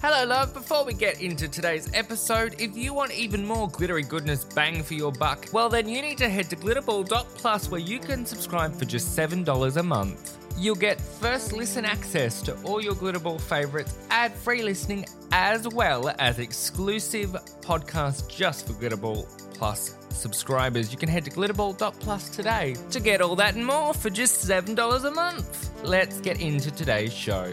Hello, love. Before we get into today's episode, if you want even more glittery goodness bang for your buck, well, then you need to head to glitterball.plus where you can subscribe for just $7 a month. You'll get first listen access to all your Glitterball favorites, ad free listening, as well as exclusive podcasts just for Glitterball Plus subscribers. You can head to glitterball.plus today to get all that and more for just $7 a month. Let's get into today's show.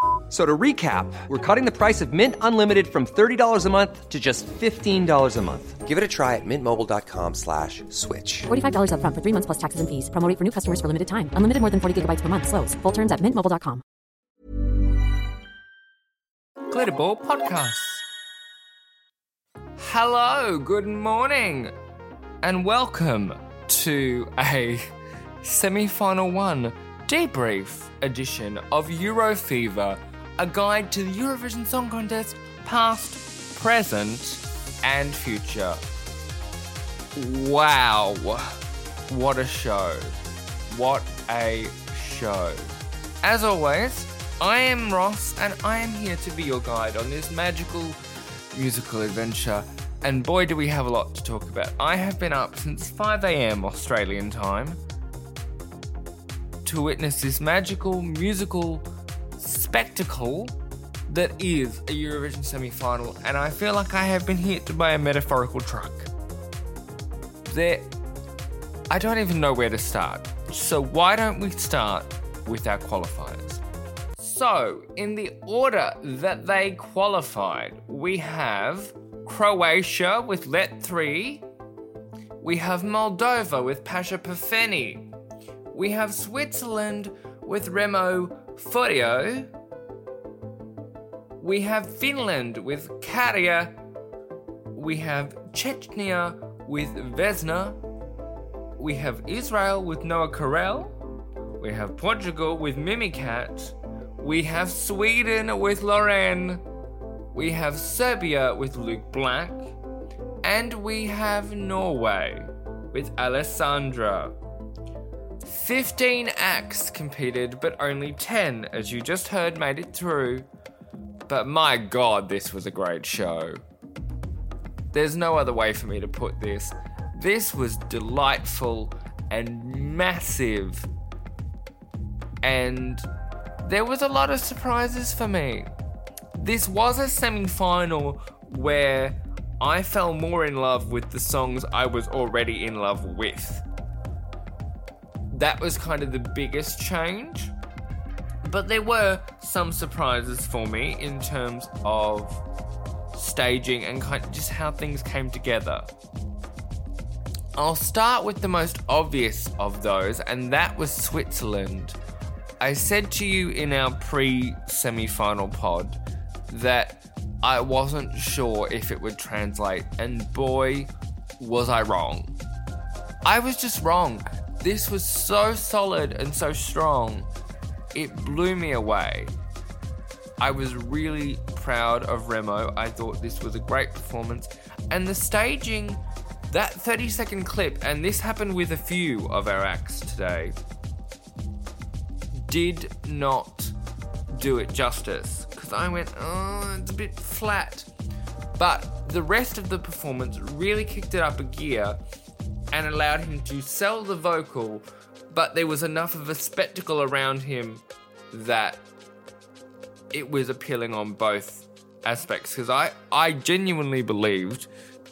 F- So to recap, we're cutting the price of Mint Unlimited from $30 a month to just $15 a month. Give it a try at mintmobile.com slash switch. $45 upfront for three months plus taxes and fees. Promo rate for new customers for limited time. Unlimited more than 40 gigabytes per month. Slows. Full terms at mintmobile.com. Glitterball Podcasts. Hello, good morning, and welcome to a semi final one debrief edition of Eurofever, a guide to the Eurovision Song Contest past, present, and future. Wow, what a show! What a show! As always, I am Ross, and I am here to be your guide on this magical musical adventure. And boy, do we have a lot to talk about. I have been up since 5 am Australian time to witness this magical musical spectacle that is a Eurovision semi final, and I feel like I have been hit by a metaphorical truck. There. I don't even know where to start. So, why don't we start with our qualifiers? So, in the order that they qualified, we have Croatia with Let 3, we have Moldova with Pasha Parfeni, we have Switzerland with Remo Forrer, we have Finland with Käärijä, we have Czechia with Vesna, we have Israel with Noa Kirel, we have Portugal with Mimicat, we have Sweden with Loreen, we have Serbia with Luke Black, and we have Norway with Alessandra. 15 acts competed, but only 10, as you just heard, made it through. But my god, this was a great show. There's no other way for me to put this. This was delightful and massive. And there was a lot of surprises for me. This was a semi final where I fell more in love with the songs I was already in love with. That was kind of the biggest change. But there were some surprises for me in terms of staging and kind of just how things came together. I'll start with the most obvious of those, and that was Switzerland. I said to you in our pre semi final pod that I wasn't sure if it would translate, and boy, was I wrong. I was just wrong. This was so solid and so strong, it blew me away. I was really proud of Remo. I thought this was a great performance. And the staging, that 30 second clip, and this happened with a few of our acts today, did not do it justice. Because I went, oh, it's a bit flat. But the rest of the performance really kicked it up a gear and allowed him to sell the vocal, but there was enough of a spectacle around him that it was appealing on both aspects because I, I genuinely believed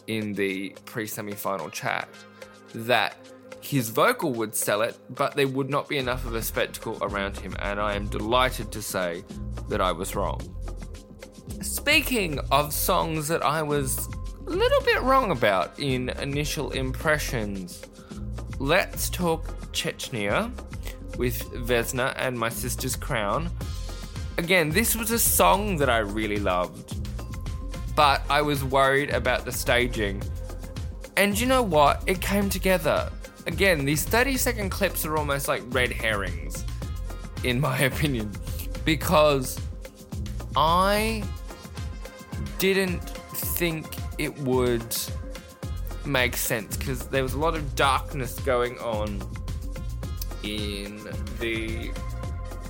in the pre semi final chat that his vocal would sell it, but there would not be enough of a spectacle around him, and I am delighted to say that I was wrong. Speaking of songs that I was little bit wrong about in initial impressions, let's talk Czechia with Vesna and My Sister's Crown. Again, this was a song that I really loved, but I was worried about the staging. And you know what? It came together. Again, these 30 second clips are almost like red herrings, in my opinion, because I didn't think it would make sense because there was a lot of darkness going on in the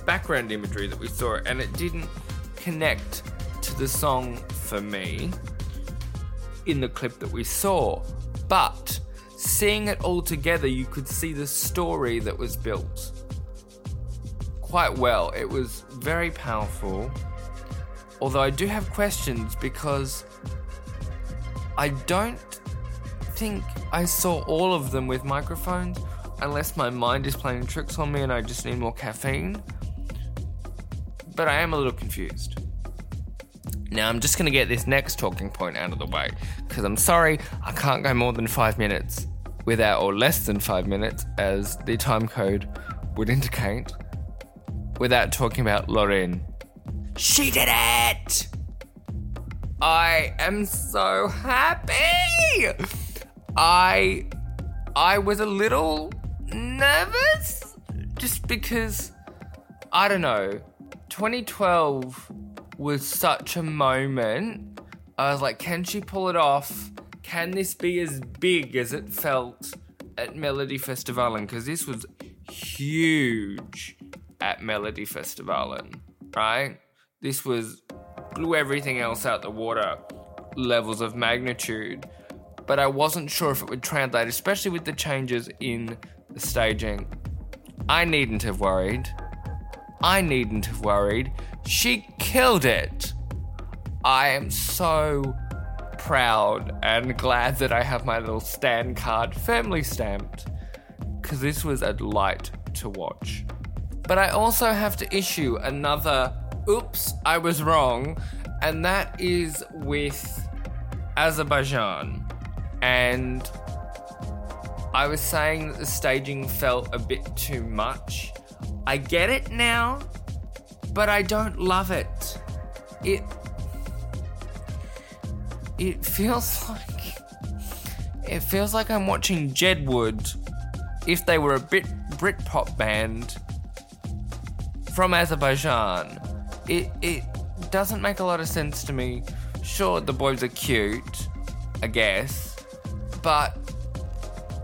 background imagery that we saw, and it didn't connect to the song for me in the clip that we saw. But seeing it all together, you could see the story that was built quite well. It was very powerful. Although I do have questions because I don't think I saw all of them with microphones unless my mind is playing tricks on me and I just need more caffeine. But I am a little confused. Now, I'm just going to get this next talking point out of the way because I'm sorry, I can't go more than five minutes without, or less than five minutes, as the time code would indicate, without talking about Loreen. She did it! I am so happy! I I was a little nervous just because I don't know. 2012 was such a moment. I was like, can she pull it off? Can this be as big as it felt at Melodifestivalen? Because this was huge at Melodifestivalen, right? This was blew everything else out the water levels of magnitude. But I wasn't sure if it would translate, especially with the changes in the staging. I needn't have worried. I needn't have worried. She killed it. I am so proud and glad that I have my little stand card firmly stamped because this was a delight to watch. But I also have to issue another oops, I was wrong, and that is with Azerbaijan. And I was saying that the staging felt a bit too much. I get it now, but I don't love it. It it feels like it feels like I'm watching Jedward if they were a bit Britpop band from Azerbaijan. It it doesn't make a lot of sense to me. Sure, the boys are cute, I guess, but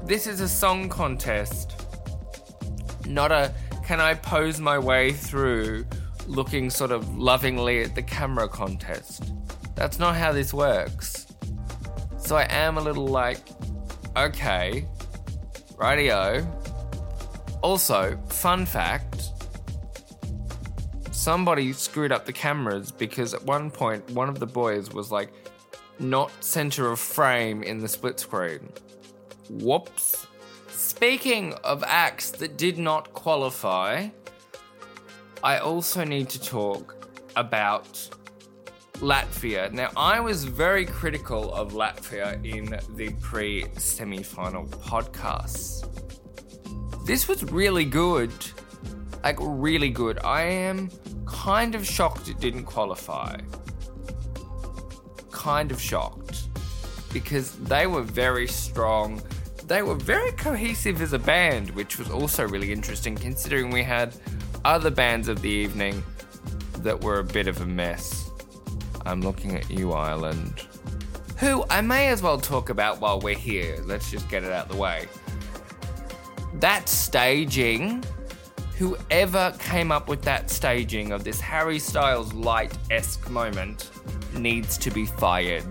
this is a song contest, not a can I pose my way through looking sort of lovingly at the camera contest. That's not how this works. So I am a little like, okay, radio. Also, fun fact somebody screwed up the cameras because at one point, one of the boys was like, not center of frame in the split screen. Whoops. Speaking of acts that did not qualify, I also need to talk about Latvia. Now, I was very critical of Latvia in the pre semi final podcasts. This was really good. Like, really good. I am kind of shocked it didn't qualify. Kind of shocked. Because they were very strong. They were very cohesive as a band, which was also really interesting considering we had other bands of the evening that were a bit of a mess. I'm looking at you, Ireland. Who I may as well talk about while we're here. Let's just get it out of the way. That staging, whoever came up with that staging of this Harry Styles light esque moment needs to be fired.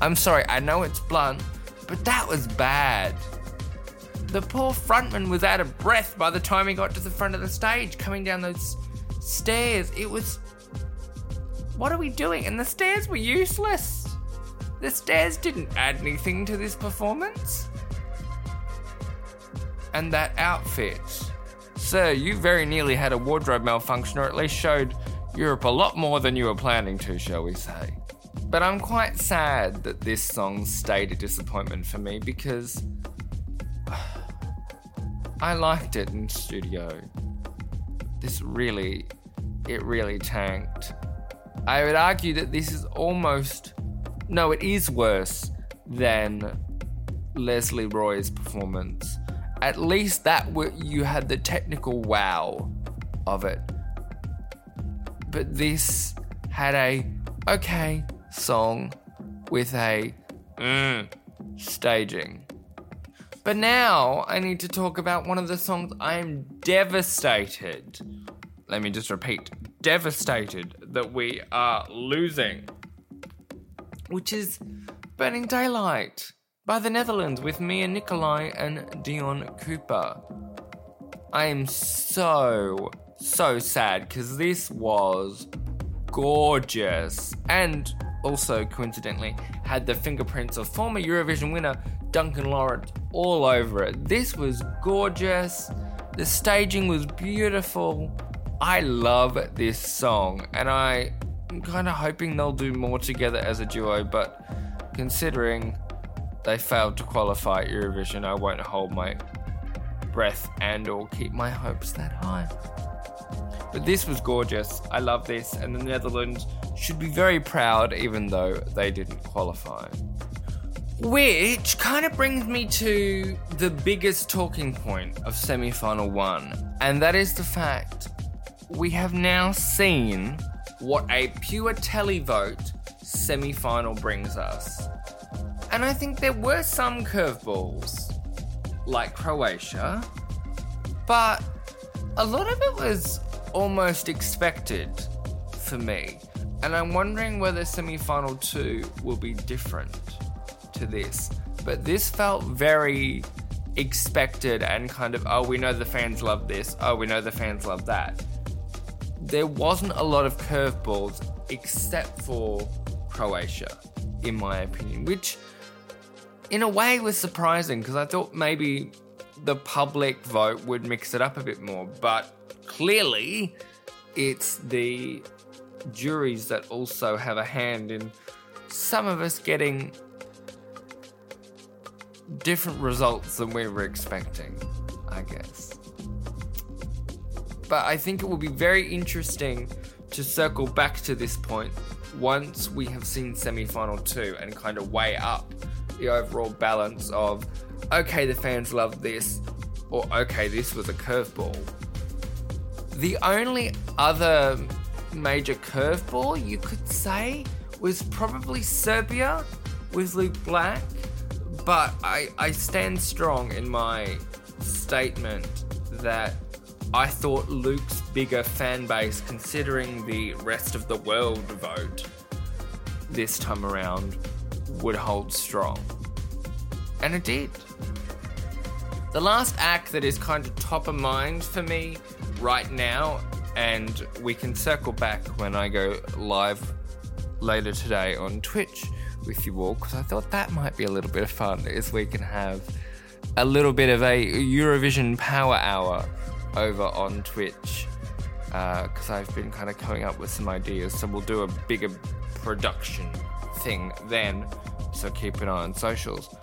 I'm sorry, I know it's blunt, but that was bad. The poor frontman was out of breath by the time he got to the front of the stage, coming down those stairs. It was. What are we doing? And the stairs were useless. The stairs didn't add anything to this performance. And that outfit. Sir, you very nearly had a wardrobe malfunction, or at least showed Europe a lot more than you were planning to, shall we say. But I'm quite sad that this song stayed a disappointment for me because I liked it in studio. This really, it really tanked. I would argue that this is almost, no, it is worse than Lesley Roy's performance. At least that you had the technical wow of it. But this had a okay song with a mm, staging. But now I need to talk about one of the songs I am devastated. Let me just repeat devastated that we are losing, which is Burning Daylight by the Netherlands with Mia Nicolai and Dion Cooper. I am so, so sad because this was gorgeous and also coincidentally had the fingerprints of former Eurovision winner Duncan Lawrence all over it. This was gorgeous. The staging was beautiful. I love this song and I am kind of hoping they'll do more together as a duo, but considering they failed to qualify Eurovision, I won't hold my breath and or keep my hopes that high. But this was gorgeous. I love this, and the Netherlands should be very proud, even though they didn't qualify. Which kind of brings me to the biggest talking point of semi final one, and that is the fact we have now seen what a pure televote semi final brings us. And I think there were some curveballs, like Croatia, but a lot of it was almost expected for me. And I'm wondering whether semi final two will be different to this. But this felt very expected and kind of, oh, we know the fans love this, oh, we know the fans love that. There wasn't a lot of curveballs except for Croatia, in my opinion, which in a way was surprising because I thought maybe the public vote would mix it up a bit more, but clearly it's the juries that also have a hand in some of us getting different results than we were expecting, I guess. But I think it will be very interesting to circle back to this point once we have seen semi final two and kind of weigh up the overall balance of okay, the fans love this, or okay, this was a curveball. The only other major curveball you could say was probably Serbia with Luke Black, but I, I stand strong in my statement that I thought Luke's bigger fan base, considering the rest of the world vote this time around, would hold strong. And it did. The last act that is kind of top of mind for me right now, and we can circle back when I go live later today on Twitch with you all, because I thought that might be a little bit of fun, is we can have a little bit of a Eurovision power hour over on Twitch, because uh, I've been kind of coming up with some ideas, so we'll do a bigger production thing then, so keep an eye on socials.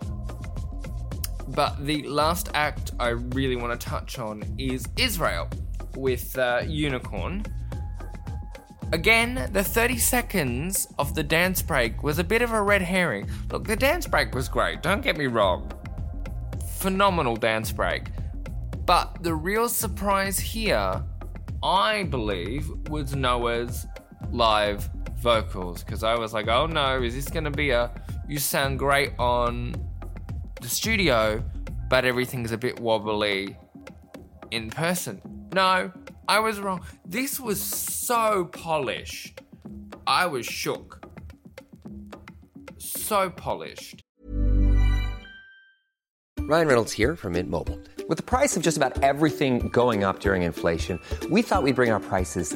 But the last act I really want to touch on is Israel with uh, Unicorn. Again, the 30 seconds of the dance break was a bit of a red herring. Look, the dance break was great, don't get me wrong. Phenomenal dance break. But the real surprise here, I believe, was Noa's live vocals. Because I was like, oh no, is this to be a you sound great on the studio, but everything's a bit wobbly in person. No, I was wrong. This was so polished. I was shook. So polished. Ryan Reynolds here from Mint Mobile. With the price of just about everything going up during inflation, we thought we'd bring our prices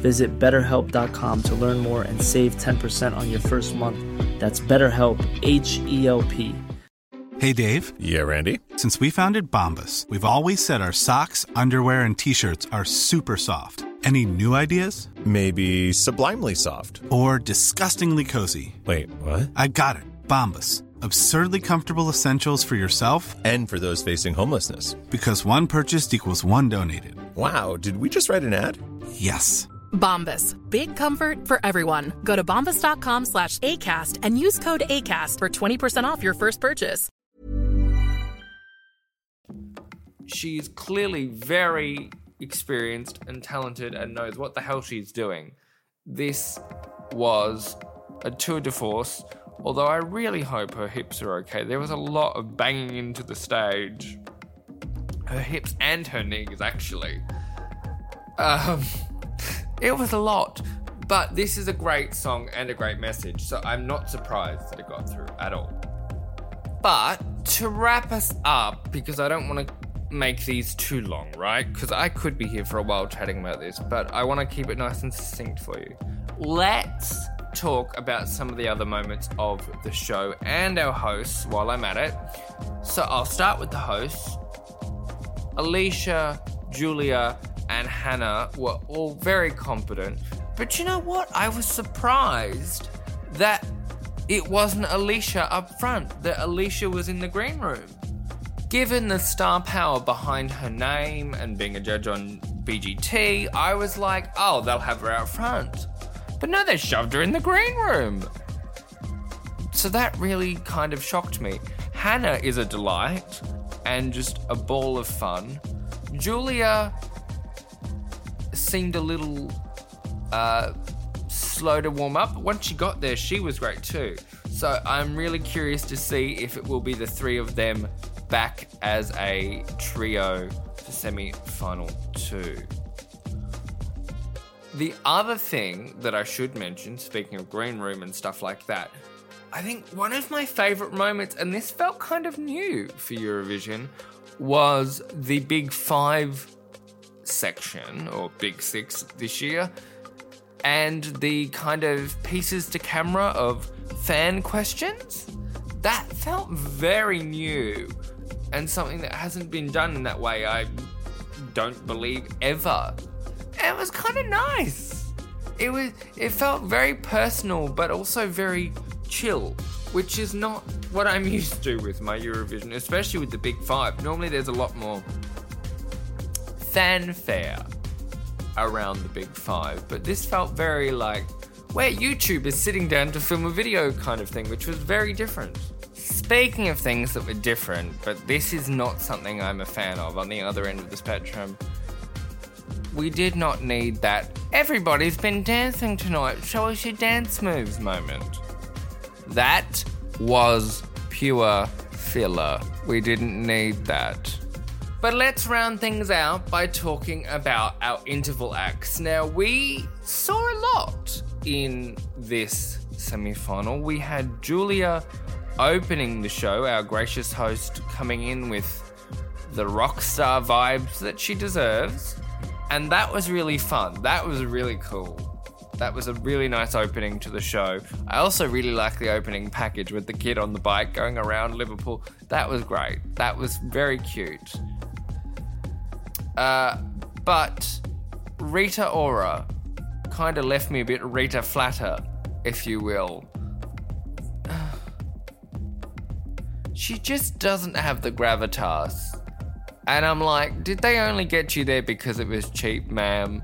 Visit betterhelp.com to learn more and save 10% on your first month. That's BetterHelp, H E L P. Hey Dave. Yeah, Randy. Since we founded Bombas, we've always said our socks, underwear, and t shirts are super soft. Any new ideas? Maybe sublimely soft. Or disgustingly cozy? Wait, what? I got it. Bombas. Absurdly comfortable essentials for yourself And for those facing homelessness. because one purchased equals one donated. Wow, did we just write an ad? Yes. Bombas. Big comfort for everyone. Go to bombas.com slash ACAST and use code ACAST for 20% off your first purchase. She's clearly very experienced and talented and knows what the hell she's doing. This was a tour de force, although I really hope her hips are okay. There was a lot of banging into the stage. Her hips and her knees, actually. Um, it was a lot. But this is a great song and a great message, so I'm not surprised that it got through at all. But to wrap us up, because I don't want to make these too long, right? Because I could be here for a while chatting about this, but I want to keep it nice and succinct for you. Let's talk about some of the other moments of the show and our hosts while I'm at it. So I'll start with the hosts. Alesha, Julia, and Hannah were all very competent. But you know what? I was surprised that it wasn't Alesha up front, that Alesha was in the green room. Given the star power behind her name and being a judge on BGT, I was like, oh, they'll have her out front. But no, they shoved her in the green room. So that really kind of shocked me. Hannah is a delight and just a ball of fun. Julia seemed a little uh, slow to warm up. Once she got there, she was great too. So I'm really curious to see if it will be the three of them back as a trio for semi final two. The other thing that I should mention, speaking of green room and stuff like that, I think one of my favorite moments, and this felt kind of new for Eurovision, was the Big Five section, or Big Six this year, and the kind of pieces to camera of fan questions. That felt very new and something that hasn't been done in that way, I don't believe, ever. It was kind of nice. It was it felt very personal but also very chill, which is not what I'm used to with my Eurovision, especially with the Big 5. Normally there's a lot more fanfare around the Big 5, but this felt very like where YouTube is sitting down to film a video kind of thing, which was very different. Speaking of things that were different, but this is not something I'm a fan of on the other end of the spectrum, we did not need that everybody's been dancing tonight, show us your dance moves moment. That was pure filler. We didn't need that. But let's round things out by talking about our interval acts. Now, we saw a lot in this semi final. We had Julia opening the show, our gracious host coming in with the rock star vibes that she deserves. And that was really fun. That was really cool. That was a really nice opening to the show. I also really like the opening package with the kid on the bike going around Liverpool. That was great. That was very cute. Uh, but Rita Ora kind of left me a bit Rita flatter, if you will. she just doesn't have the gravitas. And I'm like, did they only get you there because it was cheap, ma'am?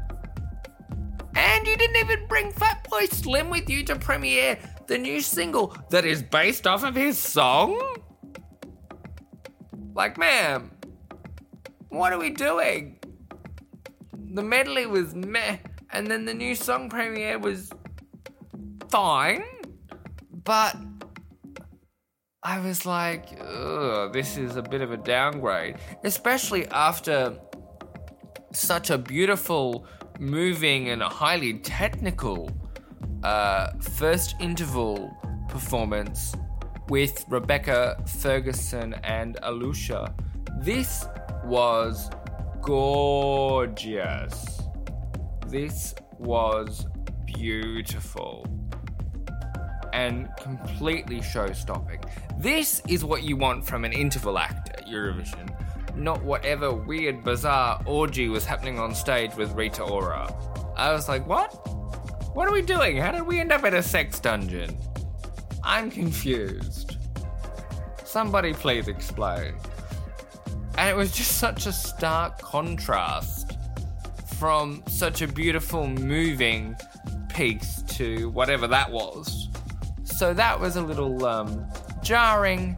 And you didn't even bring Fatboy Slim with you to premiere the new single that is based off of his song? Like, ma'am, what are we doing? The medley was meh, and then the new song premiere was fine, but I was like, ugh, this is a bit of a downgrade, especially after such a beautiful, moving, and highly technical uh, first interval performance with Rebecca Ferguson and Alesha. This was gorgeous. This was beautiful and completely show stopping. This is what you want from an interval act at Eurovision, not whatever weird, bizarre orgy was happening on stage with Rita Ora. I was like, what? What are we doing? How did we end up at a sex dungeon? I'm confused. Somebody please explain. And it was just such a stark contrast from such a beautiful, moving piece to whatever that was. So that was a little um, jarring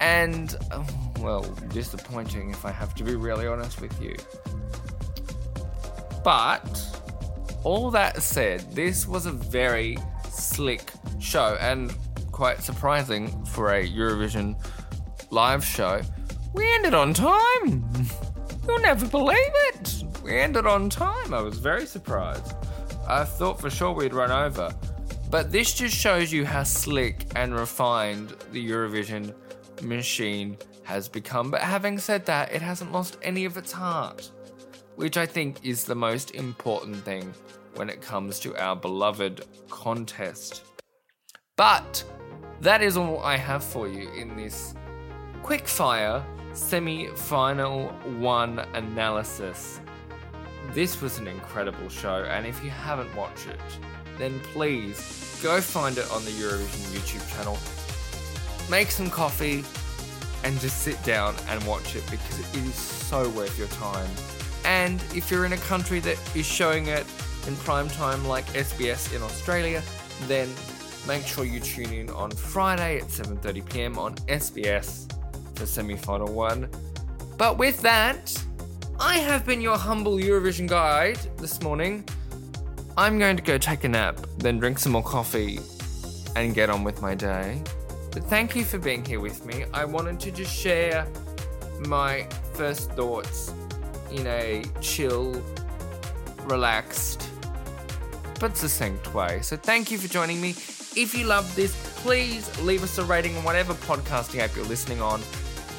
and, oh, well, disappointing if I have to be really honest with you. But, all that said, this was a very slick show and quite surprising for a Eurovision live show. We ended on time. You'll never believe it. We ended on time. I was very surprised. I thought for sure we'd run over. But this just shows you how slick and refined the Eurovision machine has become. But having said that, it hasn't lost any of its heart, which I think is the most important thing when it comes to our beloved contest. But that is all I have for you in this quickfire semi final one analysis. This was an incredible show, and if you haven't watched it, then please go find it on the Eurovision YouTube channel. Make some coffee and just sit down and watch it because it is so worth your time. And if you're in a country that is showing it in prime time, like SBS in Australia, then make sure you tune in on Friday at 7:30 p.m. on SBS for semi-final one. But with that, I have been your humble Eurovision guide this morning. I'm going to go take a nap, then drink some more coffee, and get on with my day. But thank you for being here with me. I wanted to just share my first thoughts in a chill, relaxed, but succinct way. So thank you for joining me. If you love this, please leave us a rating on whatever podcasting app you're listening on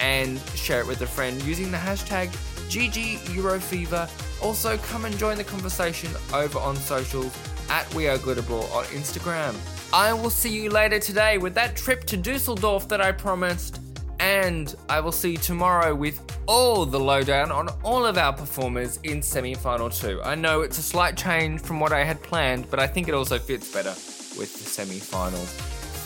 and share it with a friend using the hashtag GGEuroFever. Also, come and join the conversation over on socials at We Are on Instagram. I will see you later today with that trip to Dusseldorf that I promised, and I will see you tomorrow with all the lowdown on all of our performers in semi final two. I know it's a slight change from what I had planned, but I think it also fits better with the semi finals.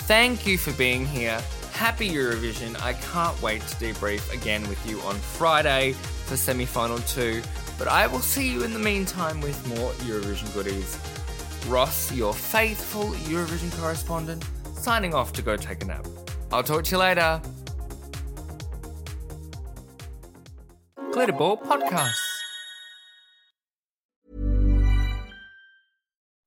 Thank you for being here. Happy Eurovision. I can't wait to debrief again with you on Friday for semi final two. But I will see you in the meantime with more Eurovision goodies. Ross, your faithful Eurovision correspondent, signing off to go take a nap. I'll talk to you later. Glitterball Podcast.